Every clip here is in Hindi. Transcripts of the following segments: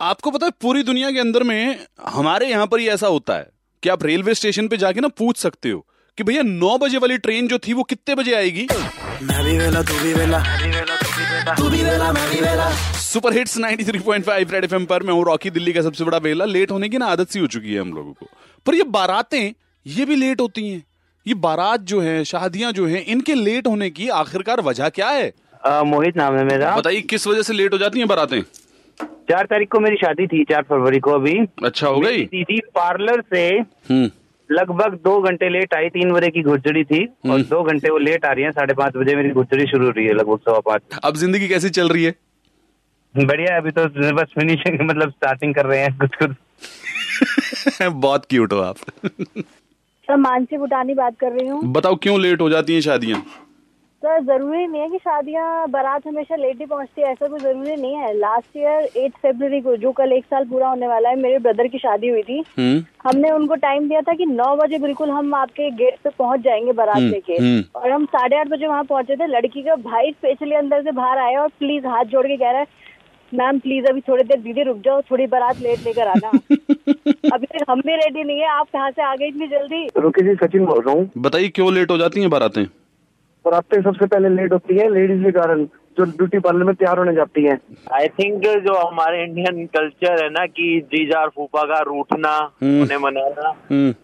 आपको पता है पूरी दुनिया के अंदर में हमारे यहाँ पर ही ऐसा होता है कि आप रेलवे स्टेशन पे जाके ना पूछ सकते हो कि भैया नौ बजे वाली ट्रेन जो थी वो कितने बजे आएगी? मैं भी वेला तू भी वेला तू भी वेला मैं भी वेला सुपर हिट्स 93.5 रेड एफएम पर मैं हूँ रॉकी दिल्ली का सबसे बड़ा वेला। लेट होने की ना आदत सी हो चुकी है हम लोगों को। पर ये बारातें ये भी लेट होती हैं। ये बारात जो है शादियाँ जो हैं इनके लेट होने की आखिरकार वजह क्या है? मोहित नाम है मेरा। बताइए किस वजह से लेट हो जाती हैं बारातें? चार तारीख को मेरी शादी थी चार फरवरी को अभी। अच्छा हो गई? दीदी पार्लर से हम्म। लगभग दो घंटे लेट आई तीन बजे की घुड़चड़ी थी हम्म। और दो घंटे वो लेट आ रही है साढ़े पाँच बजे मेरी घुड़चड़ी शुरू हो रही है लगभग सवा पाँच। अब ज़िंदगी कैसी चल रही है? बढ़िया अभी तो बस फिनिशिंग मतलब स्टार्टिंग कर रहे हैं कुछ कुछ। बहुत क्यूट हो आप। सर मानसी भूटानी बात कर रही हूँ। बताओ क्यों लेट हो जाती हैं शादियाँ? सर ज़रूरी नहीं है कि शादियाँ बारात हमेशा लेट ही पहुँचती है ऐसा कोई ज़रूरी नहीं है। लास्ट ईयर एट फरवरी को जो कल एक साल पूरा होने वाला है मेरे ब्रदर की शादी हुई थी। हम्म। हमने उनको टाइम दिया था कि नौ बजे बिल्कुल हम आपके गेट पे पहुँच जाएँगे बारात हम्म, लेके। हम्म। और हम साढ़े आठ बजे वहाँ पहुँचे थे। लड़की का भाई स्पेशली अंदर से बाहर आया और प्लीज़ हाथ जोड़ के कह रहा है मैम प्लीज़ अभी थोड़ी देर दीदी रुक जाओ थोड़ी बारात लेट लेकर आना। अभी तक हम भी रेडी नहीं है। आप कहाँ से आ गए इतनी जल्दी? रुकी जी सचिन बोल रहा हूँ। बताइए क्यों लेट हो जाती है बारातें? रास्ते सबसे पहले लेट होती है लेडीज़ के कारण जो ब्यूटी पार्लर में तैयार होने जाती है। आई थिंक जो हमारे इंडियन कल्चर है ना कि जीजा और फूफा का रूठना हम्म। उन्हें मनाना। हम्म।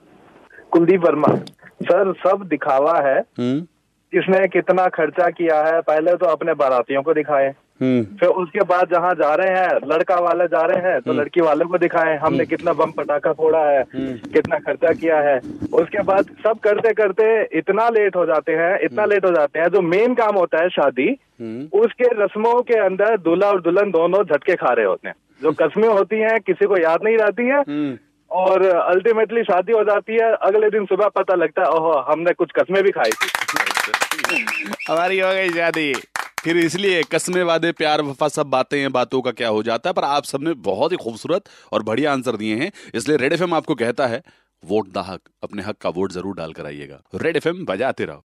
कुलदीप वर्मा सर सब दिखावा है। हम्म। किसने कितना खर्चा किया है पहले तो अपने बारातियों को दिखाए। हम्म फिर उसके बाद जहाँ जा रहे हैं लड़का वाले जा रहे हैं तो लड़की वाले को दिखाए हमने कितना बम पटाखा फोड़ा है कितना खर्चा किया है। उसके बाद सब करते करते इतना लेट हो जाते हैं इतना लेट हो जाते हैं जो मेन काम होता है शादी हम्म। उसके रस्मों के अंदर दूल्हा और दुल्हन दोनों झटके खा रहे होते हैं। जो कस्में होती हैं किसी को याद नहीं रहती है हम्म। और अल्टीमेटली शादी हो जाती है अगले दिन सुबह पता लगता है ओहो हमने कुछ कस्में भी खाई थी। हमारी हो गई शादी। फिर इसलिए कस्मे, वादे, प्यार, वफा, सब बातें हैं, बातों का क्या हो जाता है, पर आप सबने बहुत ही खूबसूरत और बढ़िया आंसर दिए हैं। इसलिए रेड एफएम आपको कहता है, वोट दाहक, अपने हक का वोट ज़रूर डालकर आइएगा। रेड एफएम, बजाते रहो।